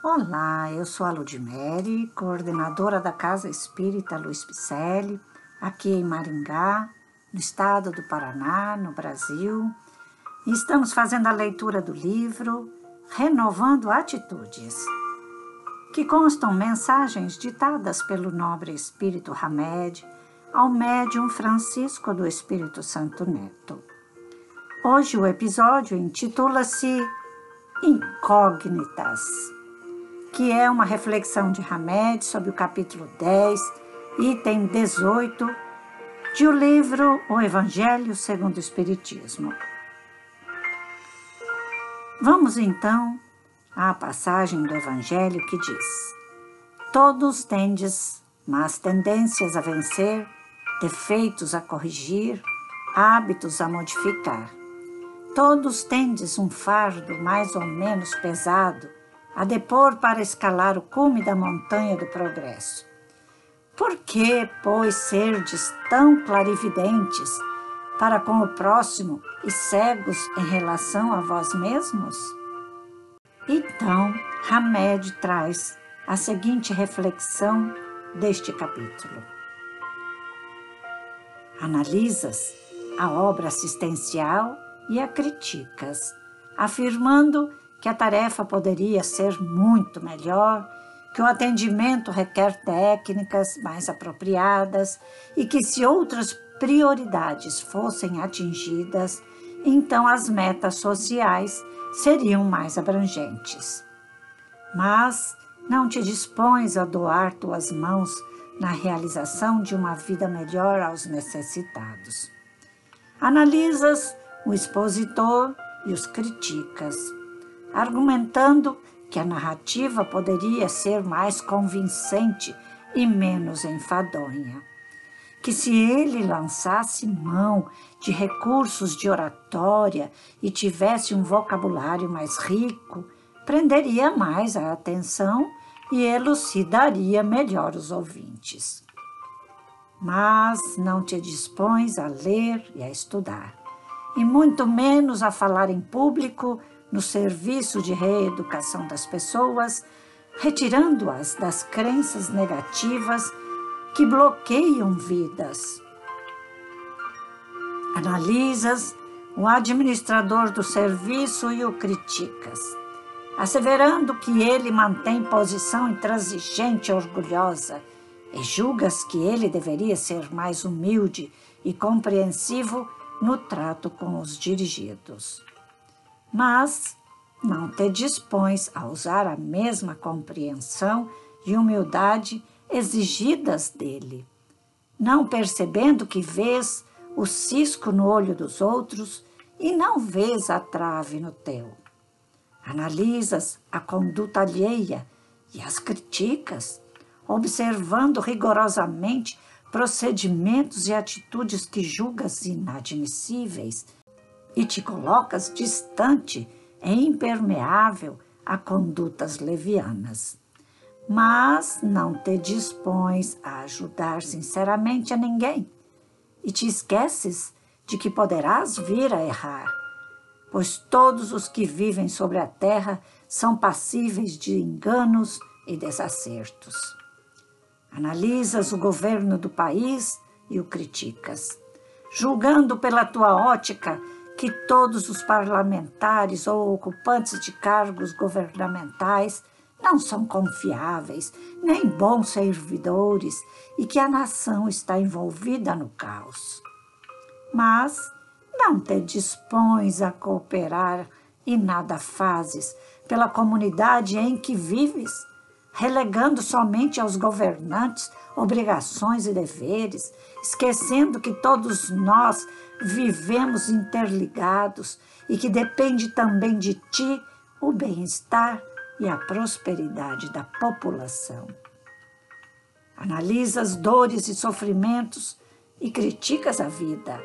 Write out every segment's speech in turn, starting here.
Olá, eu sou a Ludmere, coordenadora da Casa Espírita Luiz Picelli, aqui em Maringá, no estado do Paraná, no Brasil. Estamos fazendo a leitura do livro Renovando Atitudes, que constam mensagens ditadas pelo nobre espírito Hamed ao médium Francisco do Espírito Santo Neto. Hoje o episódio intitula-se Incógnitas que é uma reflexão de Hamed sobre o capítulo 10, item 18, de o livro O Evangelho segundo o Espiritismo. Vamos então à passagem do Evangelho que diz: Todos tendes más tendências a vencer, defeitos a corrigir, hábitos a modificar. Todos tendes um fardo mais ou menos pesado a depor para escalar o cume da montanha do progresso. Por que, pois, serdes tão clarividentes para com o próximo e cegos em relação a vós mesmos? Então, Hamed traz a seguinte reflexão deste capítulo. Analisas a obra assistencial e a criticas, afirmando que a tarefa poderia ser muito melhor, que o atendimento requer técnicas mais apropriadas e que, se outras prioridades fossem atingidas, então as metas sociais seriam mais abrangentes. Mas não te dispões a doar tuas mãos na realização de uma vida melhor aos necessitados. Analisas o expositor e os criticas argumentando que a narrativa poderia ser mais convincente e menos enfadonha. Que se ele lançasse mão de recursos de oratória e tivesse um vocabulário mais rico, prenderia mais a atenção e elucidaria melhor os ouvintes. Mas não te dispões a ler e a estudar, e muito menos a falar em público no serviço de reeducação das pessoas, retirando-as das crenças negativas que bloqueiam vidas. Analisas o administrador do serviço e o criticas, asseverando que ele mantém posição intransigente e orgulhosa, e julgas que ele deveria ser mais humilde e compreensivo no trato com os dirigidos mas não te dispões a usar a mesma compreensão e humildade exigidas dele, não percebendo que vês o cisco no olho dos outros e não vês a trave no teu. Analisas a conduta alheia e as criticas, observando rigorosamente procedimentos e atitudes que julgas inadmissíveis e te colocas distante e impermeável a condutas levianas. Mas não te dispões a ajudar sinceramente a ninguém e te esqueces de que poderás vir a errar, pois todos os que vivem sobre a terra são passíveis de enganos e desacertos. Analisas o governo do país e o criticas, julgando pela tua ótica que todos os parlamentares ou ocupantes de cargos governamentais não são confiáveis, nem bons servidores e que a nação está envolvida no caos. Mas não te dispões a cooperar e nada fazes pela comunidade em que vives, relegando somente aos governantes obrigações e deveres, esquecendo que todos nós vivemos interligados e que depende também de ti o bem-estar e a prosperidade da população. Analisa as dores e sofrimentos e criticas a vida,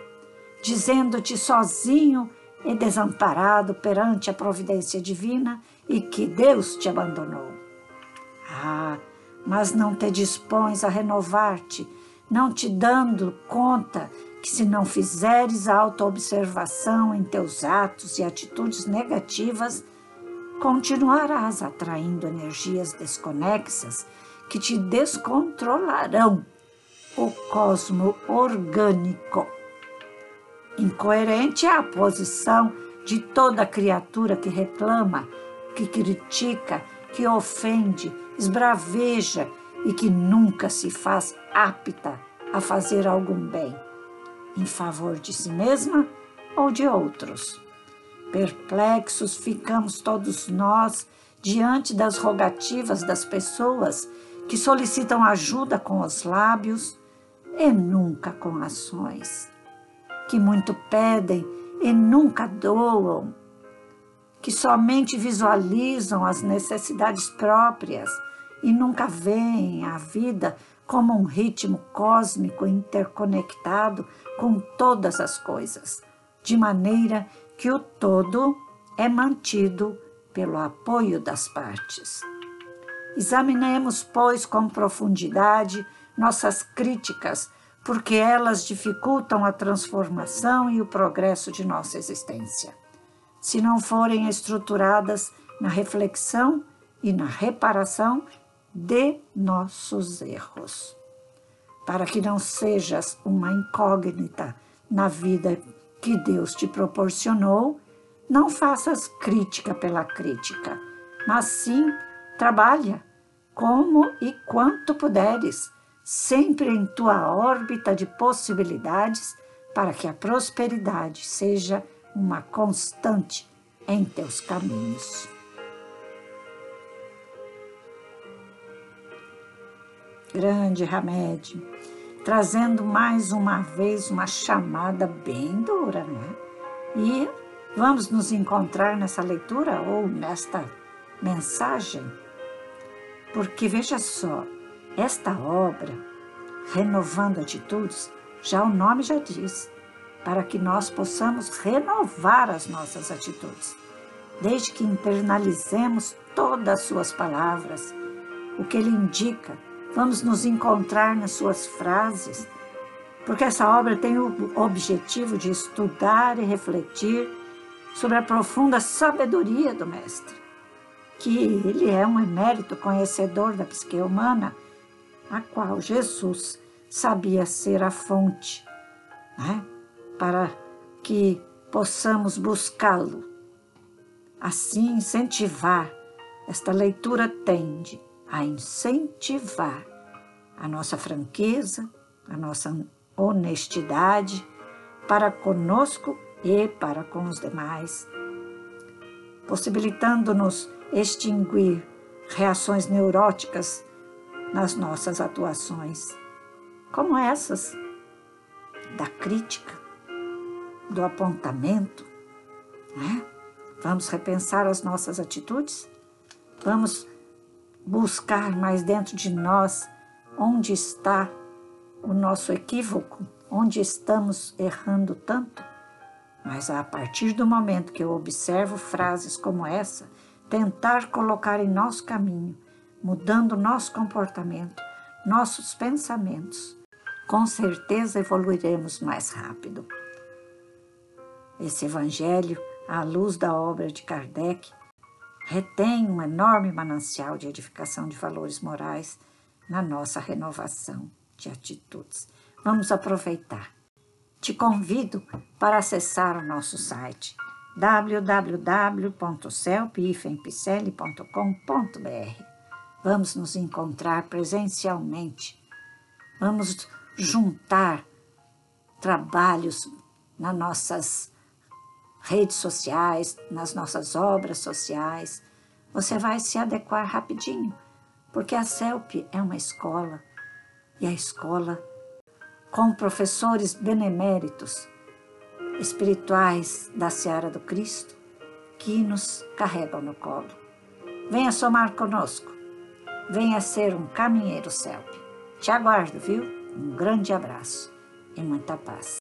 dizendo-te sozinho e desamparado perante a providência divina e que Deus te abandonou. Ah, mas não te dispões a renovar-te, não te dando conta que se não fizeres autoobservação em teus atos e atitudes negativas, continuarás atraindo energias desconexas que te descontrolarão o cosmo orgânico. Incoerente é a posição de toda criatura que reclama, que critica, que ofende, esbraveja e que nunca se faz apta a fazer algum bem, em favor de si mesma ou de outros. Perplexos ficamos todos nós diante das rogativas das pessoas que solicitam ajuda com os lábios e nunca com ações, que muito pedem e nunca doam, que somente visualizam as necessidades próprias e nunca veem a vida como um ritmo cósmico interconectado com todas as coisas, de maneira que o todo é mantido pelo apoio das partes. Examinemos, pois, com profundidade nossas críticas, porque elas dificultam a transformação e o progresso de nossa existência. Se não forem estruturadas na reflexão e na reparação de nossos erros. Para que não sejas uma incógnita na vida que Deus te proporcionou, não faças crítica pela crítica, mas sim trabalha como e quanto puderes, sempre em tua órbita de possibilidades, para que a prosperidade seja uma constante em teus caminhos. Grande remédio, trazendo mais uma vez uma chamada bem dura, né? E vamos nos encontrar nessa leitura ou nesta mensagem, porque veja só, esta obra, Renovando Atitudes, já o nome já diz, para que nós possamos renovar as nossas atitudes, desde que internalizemos todas as suas palavras, o que ele indica, vamos nos encontrar nas suas frases, porque essa obra tem o objetivo de estudar e refletir sobre a profunda sabedoria do Mestre, que ele é um emérito conhecedor da psique humana a qual Jesus sabia ser a fonte, né? para que possamos buscá-lo. Assim, incentivar, esta leitura tende a incentivar a nossa franqueza, a nossa honestidade para conosco e para com os demais, possibilitando-nos extinguir reações neuróticas nas nossas atuações, como essas da crítica, do apontamento. Né? Vamos repensar as nossas atitudes? Vamos buscar mais dentro de nós onde está o nosso equívoco, onde estamos errando tanto? Mas a partir do momento que eu observo frases como essa, tentar colocar em nosso caminho mudando nosso comportamento, nossos pensamentos, com certeza evoluiremos mais rápido. Esse Evangelho, à luz da obra de Kardec, retém um enorme manancial de edificação de valores morais na nossa renovação de atitudes. Vamos aproveitar. Te convido para acessar o nosso site www.celpifempicele.com.br Vamos nos encontrar presencialmente. Vamos juntar trabalhos nas nossas redes sociais, nas nossas obras sociais. Você vai se adequar rapidinho, porque a CELP é uma escola e a escola com professores beneméritos espirituais da Seara do Cristo que nos carregam no colo. Venha somar conosco. Venha ser um caminheiro CELP. Te aguardo, viu? Um grande abraço e muita paz.